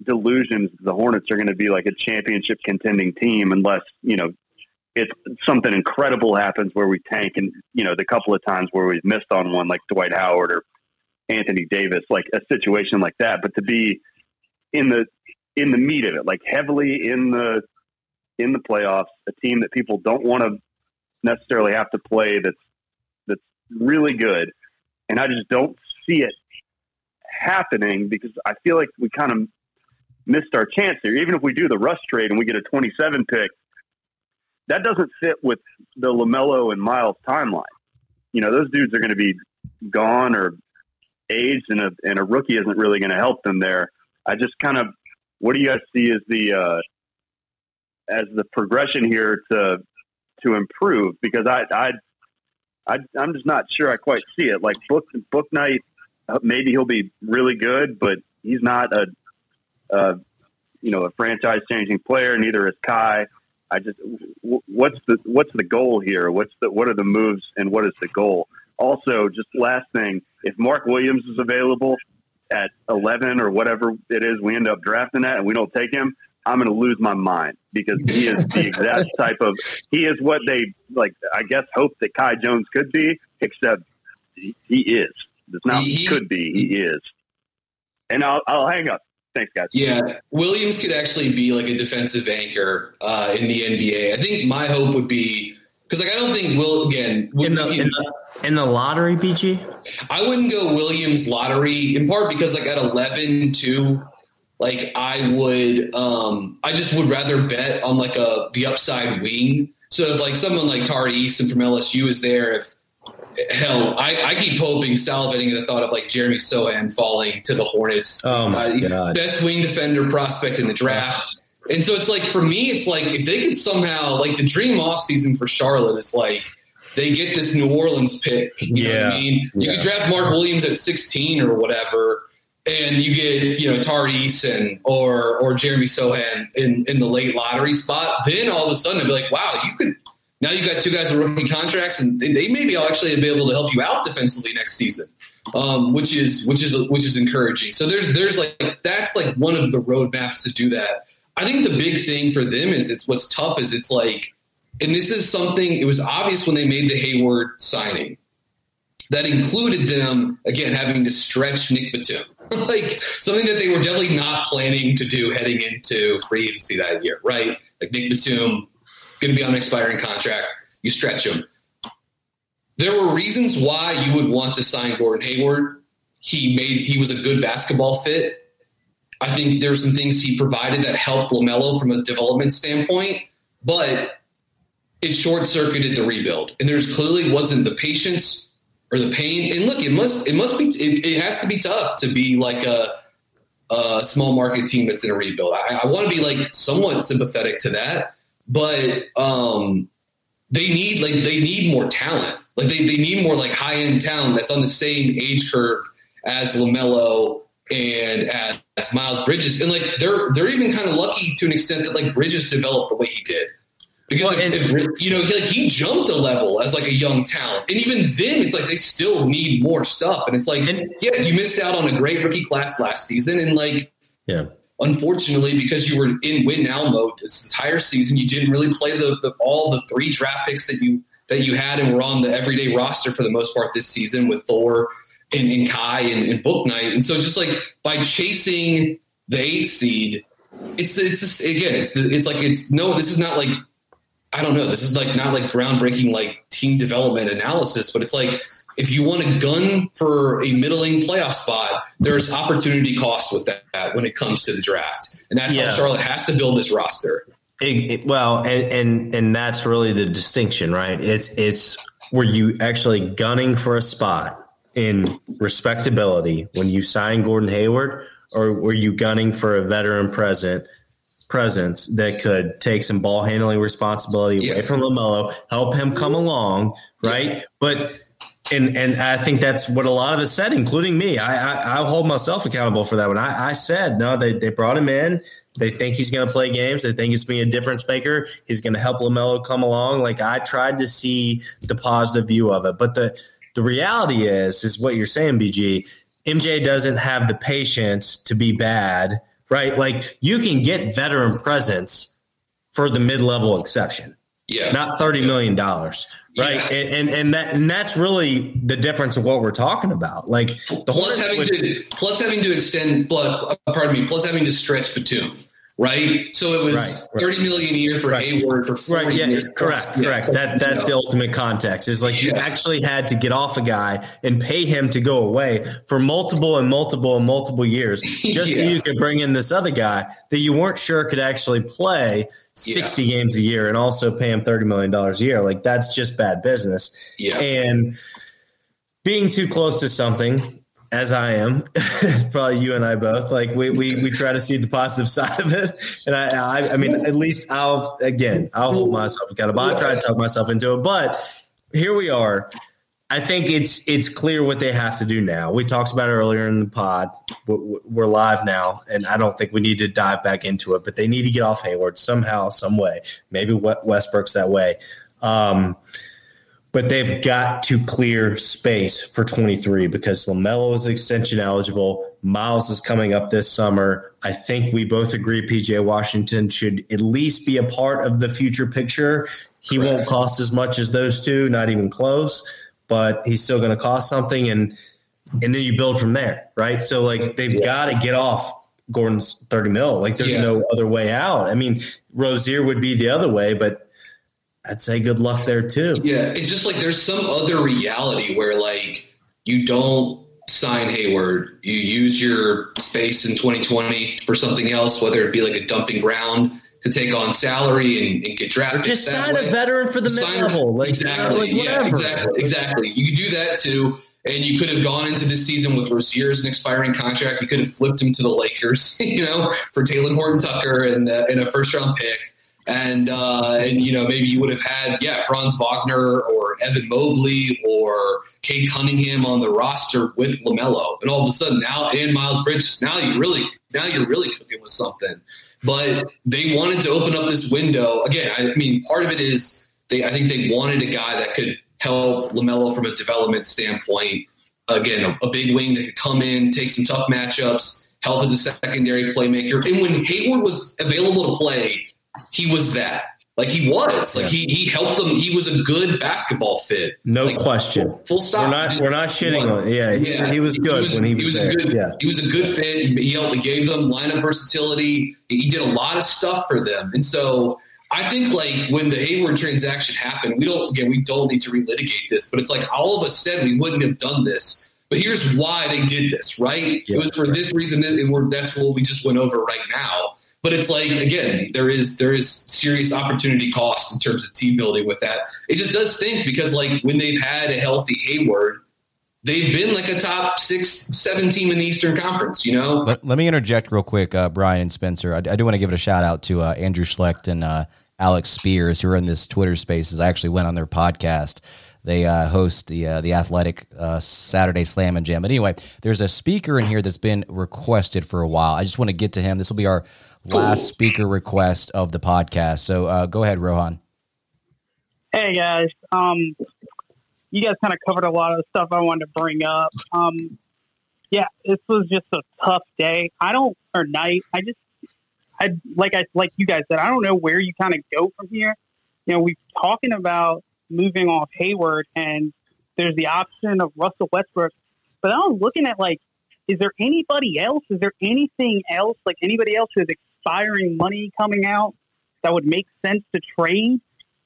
delusions the Hornets are going to be like a championship contending team unless, you know, it's something incredible happens where we tank and, you know, the couple of times where we've missed on one like Dwight Howard or Anthony Davis, like a situation like that. But to be in the in the meat of it, like heavily in the in the playoffs, a team that people don't want to necessarily have to play that's that's really good, and I just don't see it happening because I feel like we kind of missed our chance here. Even if we do the Russ trade and we get a 27 pick, that doesn't fit with the Lamelo and Miles timeline. You know, those dudes are going to be gone or aged, and a and a rookie isn't really going to help them there. I just kind of, what do you guys see as the uh, as the progression here to to improve? Because I I, I I'm just not sure I quite see it. Like book Bouknight, maybe he'll be really good, but he's not a, a you know a franchise changing player. Neither is Kai. I just what's the what's the goal here? What's the what are the moves and what is the goal? Also, just last thing, if Mark Williams is available at eleven or whatever it is, we end up drafting that and we don't take him. I'm going to lose my mind because he is the exact type of he is what they like. I guess hope that Kai Jones could be, except he, he is. It's not he, could be. He is. And I'll, I'll hang up. Thanks, guys. Yeah, Williams could actually be like a defensive anchor uh, in the NBA. I think my hope would be because like I don't think Will again in the, in the, in the lottery, BG. I wouldn't go Williams lottery in part because like at 11 too, like I would um I just would rather bet on like a the upside wing. So if like someone like Tari Eason from LSU is there, if hell, I, I keep hoping, salivating at the thought of like Jeremy Sochan falling to the Hornets. Oh my uh, god, best wing defender prospect in the draft. And so it's like for me, it's like if they could somehow like the dream off season for Charlotte is like they get this New Orleans pick. You yeah. know what I mean? You yeah. could draft Mark Williams at 16 or whatever, and you get you know Tari Eason or or Jeremy Sochan in in the late lottery spot. Then all of a sudden, I'd be like, wow, you could now you've got two guys with rookie contracts, and they, maybe actually be able to help you out defensively next season, um, which is which is which is encouraging. So there's there's like that's like one of the roadmaps to do that. I think the big thing for them is it's what's tough is it's like, and this is something it was obvious when they made the Hayward signing that included them again having to stretch Nick Batum, like something that they were definitely not planning to do heading into free agency that year, right? Like Nick Batum going to be on an expiring contract. You stretch him. There were reasons why you would want to sign Gordon Hayward. He made he was a good basketball fit. I think there's some things he provided that helped LaMelo from a development standpoint, but it short circuited the rebuild. And there's clearly wasn't the patience or the pain. And look, it must it must be it, it has to be tough to be like a a small market team that's in a rebuild. I, I want to be like somewhat sympathetic to that but um, they need like they need more talent. Like they, they need more like high end talent that's on the same age curve as Lamelo and as, as Miles Bridges. And like they're they're even kind of lucky to an extent that like Bridges developed the way he did. Because well, if, if, you know, he, like he jumped a level as like a young talent, and even then, it's like they still need more stuff. And it's like, and, yeah, you missed out on a great rookie class last season, and like, yeah, unfortunately, because you were in win now mode this entire season, you didn't really play the, the, all the three draft picks that you that you had and were on the everyday roster for the most part this season with Thor and, and Kai and, and Bouknight. And so just like by chasing the eighth seed, it's the, it's the, again, it's the, it's like it's no, this is not like I don't know, this is like not like groundbreaking like team development analysis, but it's like if you want a gun for a middling playoff spot, there's opportunity cost with that when it comes to the draft, and that's yeah. how Charlotte has to build this roster. It, it, well, and, and and that's really the distinction, right? It's it's were you actually gunning for a spot in respectability when you sign Gordon Hayward, or were you gunning for a veteran present presence that could take some ball handling responsibility yeah. away from Lamelo, help him come along, right? Yeah. But and and I think that's what a lot of us said, including me. I I, I hold myself accountable for that one. I, I said no. They they brought him in. They think he's going to play games. They think he's being a difference maker. He's going to help Lamelo come along. Like I tried to see the positive view of it, but the the reality is is what you're saying, BG. MJ doesn't have the patience to be bad, right? Like you can get veteran presence for the mid level exception. Yeah. Not $30 million. Right. Yeah. And, and, and that, and that's really the difference of what we're talking about. Like the plus having would, to, plus having to extend blood, uh, pardon me, plus having to stretch Batum. Right. So it was right, right. 30 million a year for right. Hayward for four right, yeah, years. Correct. Yeah. Correct. That, that's yeah. the ultimate context is like you actually had to get off a guy and pay him to go away for multiple and multiple and multiple years just so you could bring in this other guy that you weren't sure could actually play 60 yeah. games a year and also pay him $30 million a year. Like that's just bad business. Yeah. And being too close to something, as I am, probably you and I both, like we, we, we try to see the positive side of it. And I, I, I mean, at least I'll, again, I'll hold myself accountable. I try to talk myself into it, but here we are. I think it's it's clear what they have to do now. We talked about it earlier in the pod. We're live now, and I don't think we need to dive back into it. But they need to get off Hayward somehow, some way. Maybe Westbrook's that way. Um, but they've got to clear space for 23 because LaMelo is extension eligible. Miles is coming up this summer. I think we both agree PJ Washington should at least be a part of the future picture. He Correct. won't cost as much as those two, not even close, but he's still going to cost something. And and then you build from there, right? So like they've yeah. got to get off Gordon's 30 mil. Like there's yeah. no other way out. I mean, Rozier would be the other way, but I'd say good luck there too. Yeah, it's just like there's some other reality where like you don't sign Hayward, you use your space in 2020 for something else, whether it be like a dumping ground to take on salary and, and get drafted. Or just sign way. a veteran for the mid level, like exactly, like yeah, exactly, exactly. You could do that too. And you could have gone into this season with Rozier as an expiring contract. You could have flipped him to the Lakers, you know, for Talen Horton Tucker and, uh, and a first round pick and uh, and you know maybe you would have had yeah Franz Wagner or Evan Mobley or Cade Cunningham on the roster with Lamelo, and all of a sudden now and Miles Bridges now you really now you're really cooking with something. But they wanted to open up this window again. I mean, part of it is they I think they wanted a guy that could help Lamelo from a development standpoint. Again, a, a big wing that could come in, take some tough matchups, help as a secondary playmaker. And when Hayward was available to play he was that. Like he was, like he he helped them. He was a good basketball fit. No like, question. Full, full stop. We're not we're not shitting on. Yeah, yeah. he was good he was, when he was, he was there. A good, yeah. he was a good fit. He helped. He gave them lineup versatility. He did a lot of stuff for them, and so I think like when the Hayward transaction happened, we don't again we don't need to relitigate this, but it's like all of us said we wouldn't have done this. But here's why they did this, right? Yeah. It was for this reason, and we're, that's what we just went over right now. But it's like again, there is there is serious opportunity cost in terms of team building with that. It just does stink because like when they've had a healthy Hayward, they've been like a top six, seven team in the Eastern Conference, you know? Let, let me interject real quick, uh, Brian and Spencer. I, I, do want to give it a shout out to uh, Andrew Schlecht and uh, Alex Spears, who are in this Twitter spaces. I actually went on their podcast. They uh, host the uh, the Athletic uh, Saturday Slam and Jam. But anyway, there's a speaker in here that's been requested for a while. I just want to get to him. This will be our last speaker request of the podcast. So uh, go ahead, Rohan. Hey guys, um, you guys kind of covered a lot of stuff I wanted to bring up. Um, yeah, this was just a tough day. I don't or night. I just, I like I like you guys said. I don't know where you kind of go from here. You know, we're talking about moving off Hayward, and there's the option of Russell Westbrook. But I was looking at like, is there anybody else? Is there anything else like anybody else who's expiring money coming out that would make sense to trade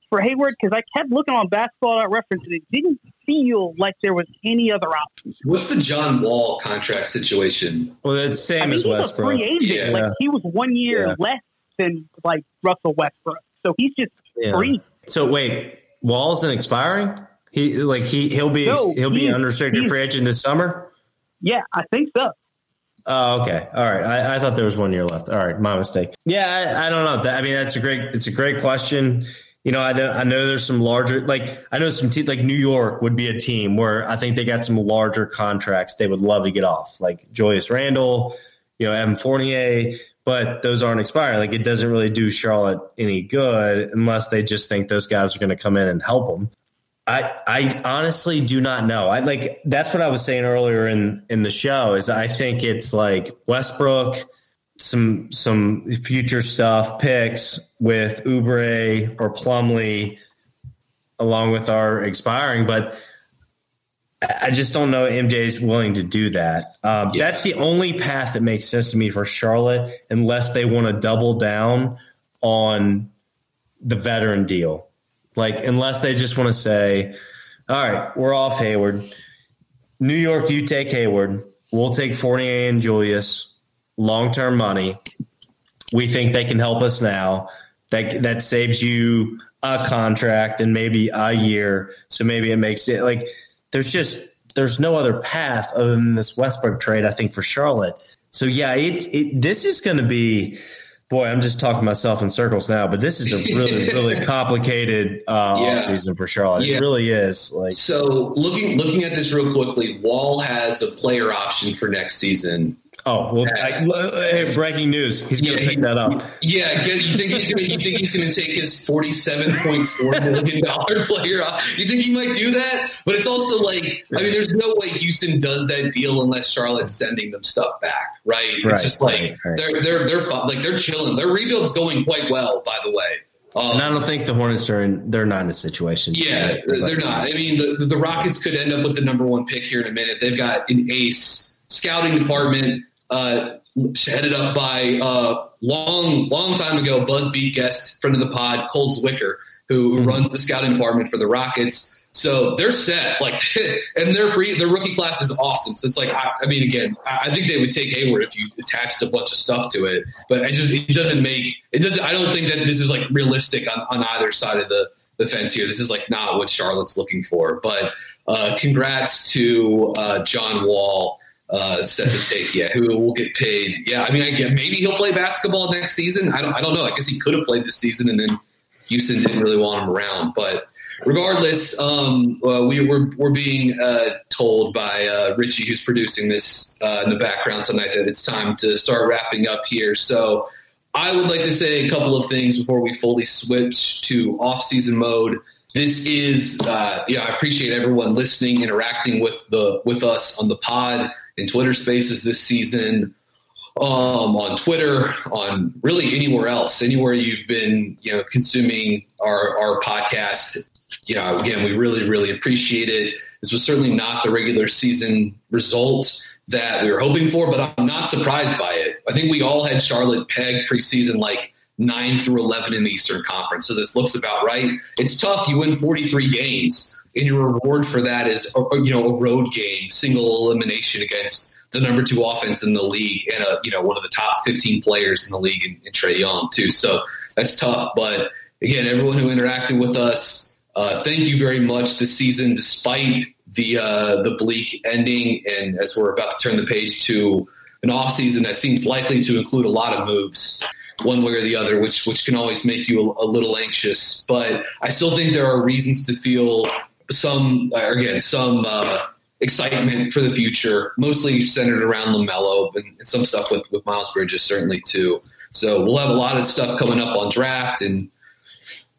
for Hayward? Because I kept looking on basketball reference and it didn't feel like there was any other option. What's the John Wall contract situation? Well, it's same I mean, as Westbrook. free agent. Yeah. Like he was one year yeah. less than like Russell Westbrook, so he's just yeah. free. So wait, Wall's an expiring. He like he he'll be no, he'll be unrestricted free agent this summer. Yeah, I think so. Oh, okay. All right. I, I, thought there was one year left. All right, my mistake. Yeah, I, I don't know. I mean, that's a great. It's a great question. You know, I I know there's some larger, like I know some teams, like New York would be a team where I think they got some larger contracts they would love to get off, like Julius Randle, you know, Evan Fournier, but those aren't expiring. Like it doesn't really do Charlotte any good unless they just think those guys are going to come in and help them. I I honestly do not know. I like that's what I was saying earlier in in the show is I think it's like Westbrook, some some future stuff picks with Oubre or Plumlee, along with our expiring, but I just don't know MJ is willing to do that. Um, yeah. That's the only path that makes sense to me for Charlotte, unless they want to double down on the veteran deal like, unless they just want to say, all right, we're off Hayward. New York, you take Hayward. We'll take Fournier and Julius, long term money. We think they can help us now. That that saves you a contract and maybe a year. So maybe it makes it like there's just there's no other path other than this Westbrook trade. I think for Charlotte. So yeah, it, it this is going to be boy, I'm just talking myself in circles now, but this is a really, really complicated uh, Yeah. offseason for Charlotte. Yeah. It really is. Like, So looking looking at this real quickly, Wall has a player option for next season. Oh, well, I, hey, breaking news. He's going to Yeah, pick he- that up. Yeah, you think he's gonna you think he's gonna take his forty seven point four million dollar player off? You think he might do that? But it's also like I mean, there's no way Houston does that deal unless Charlotte's sending them stuff back, right? Right, It's just like right, right. they're they're they're like they're chilling. Their rebuild's going quite well, by the way. Um, And I don't think the Hornets are in, they're not in a situation. Yeah, they're not. I mean, the, the Rockets could end up with the number one pick here in a minute. They've got an ace scouting department uh, headed up by uh, long, long time ago Buzzbeat guest, friend of the pod, Cole Zwicker, who, who runs the scouting department for the Rockets. So they're set, like, and their free, their rookie class is awesome. So it's like, I, I mean, again, I, I think they would take Hayward if you attached a bunch of stuff to it, but it just it doesn't make it doesn't. I don't think that this is like realistic on, on either side of the the fence here. This is like not what Charlotte's looking for. But uh, congrats to uh, John Wall, uh, set to take. Yeah, who will get paid? Yeah, I mean, I get maybe he'll play basketball next season. I don't. I don't know. I guess he could have played this season, and then Houston didn't really want him around. But regardless, um, uh, we were we're being uh, told by uh, Richie, who's producing this uh, in the background tonight, that it's time to start wrapping up here. So. I would like to say a couple of things before we fully switch to off-season mode. This is, uh, yeah, I appreciate everyone listening, interacting with the with us on the pod and Twitter Spaces this season, um, on Twitter, on really anywhere else, anywhere you've been, you know, consuming our our podcast. You know, again, we really really appreciate it. This was certainly not the regular season result that we were hoping for, but I'm not surprised by it. I think we all had Charlotte peg preseason like nine through 11 in the Eastern Conference. So this looks about right. It's tough. You win 43 games, and your reward for that is, you know, a road game, single elimination against the number two offense in the league and a, you know, one of the top 15 players in the league in, in Trae Young too. So that's tough. But again, everyone who interacted with us, uh, thank you very much this season, despite the uh, the bleak ending, and as we're about to turn the page to an off season that seems likely to include a lot of moves, one way or the other, which which can always make you a, a little anxious. But I still think there are reasons to feel some, or again, some uh, excitement for the future, mostly centered around Lamelo and, and some stuff with with Miles Bridges certainly too. So we'll have a lot of stuff coming up on draft and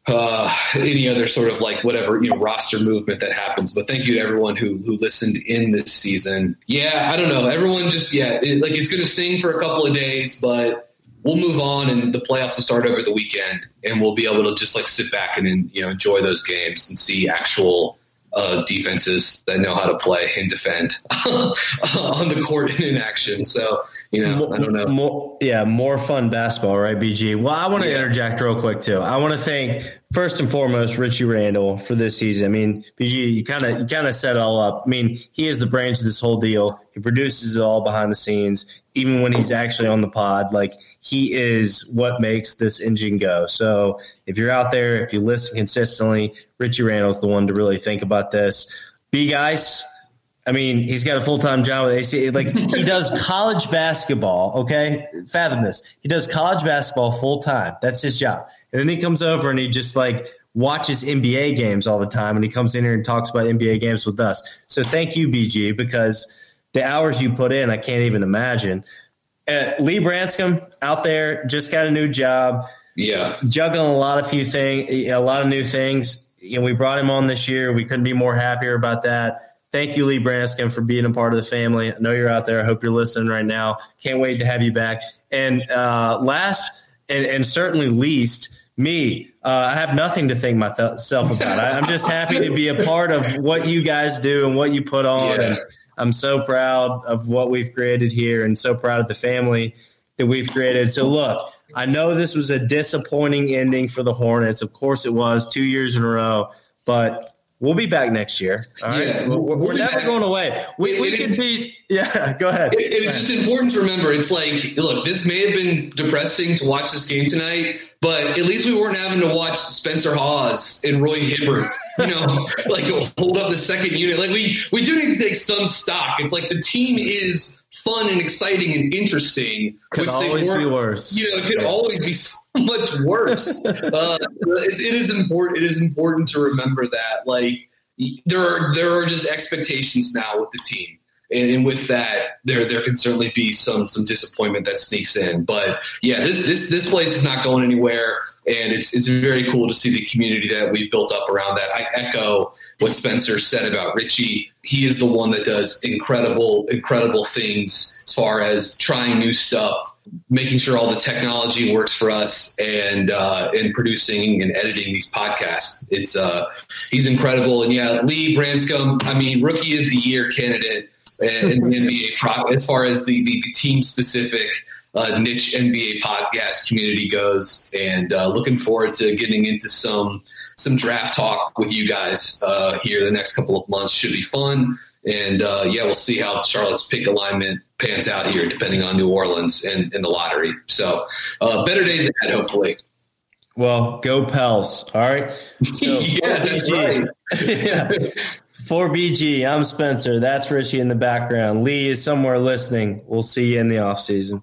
uh, any other sort of like whatever you know roster movement that happens. But thank you to everyone who who listened in this season. Yeah, I don't know. Everyone just yeah, it, like it's going to sting for a couple of days, but we'll move on, and the playoffs will start over the weekend, and we'll be able to just like sit back and you know enjoy those games and see actual. Uh, defenses that know how to play and defend on the court and in action. So, you know, I don't know. More, yeah, more fun basketball, right, BG? Well, I want to Yeah. interject real quick too. I want to thank first and foremost Richie Randall for this season. I mean, BG, you kind of you kind of set it all up. I mean, he is the brains of this whole deal. He produces it all behind the scenes, even when he's actually on the pod. Like he is what makes this engine go. So if you're out there, if you listen consistently, Richie Randall's the one to really think about this. B guys. I mean, he's got a full time job with AC. Like he does college basketball. Okay, fathom this. He does college basketball full time. That's his job. And then he comes over and he just like watches NBA games all the time. And he comes in here and talks about NBA games with us. So thank you, BG, because the hours you put in, I can't even imagine. Uh, Lee Branscombe out there just got a new job Yeah. juggling a lot of few things, a lot of new things. You know, we brought him on this year. We couldn't be more happier about that. Thank you, Lee Branscombe, for being a part of the family. I know you're out there. I hope you're listening right now. Can't wait to have you back. And uh, last and, and certainly least, me. Uh, I have nothing to thank myself about. I, I'm just happy to be a part of what you guys do and what you put on. Yeah. And I'm so proud of what we've created here and so proud of the family that we've created. So look, I know this was a disappointing ending for the Hornets. Of course it was, two years in a row, but we'll be back next year. All right. Yeah, we're, we're we'll be never back. going away. We, we It can is- see. Yeah, go ahead. It- it's just important to remember. It's like, look, this may have been depressing to watch this game tonight, but at least we weren't having to watch Spencer Hawes and Roy Hibbert, you know, like hold up the second unit. Like we we do need to take some stock. It's like the team is fun and exciting and interesting. Could which always they be worse. You know, it could always be so much worse. uh, it, it is important. It is important to remember that, like, there are there are just expectations now with the team. And, and with that, there there can certainly be some some disappointment that sneaks in. But yeah, this this this place is not going anywhere, and it's it's very cool to see the community that we've built up around that. I echo what Spencer said about Richie. He is the one that does incredible incredible things as far as trying new stuff, making sure all the technology works for us, and uh, and producing and editing these podcasts. It's uh, he's incredible, and yeah, Lee Branscombe. I mean, rookie of the year candidate the NBA as far as the, the, the team specific uh, niche NBA podcast community goes, and uh, looking forward to getting into some some draft talk with you guys uh, here the next couple of months. Should be fun, and uh, yeah, we'll see how Charlotte's pick alignment pans out here, depending on New Orleans and, and the lottery. So, uh, better days ahead, hopefully. Well, go Pels. All right. So, Yeah, that's right. yeah. For BG, I'm Spencer. That's Richie in the background. Lee is somewhere listening. We'll see you in the offseason.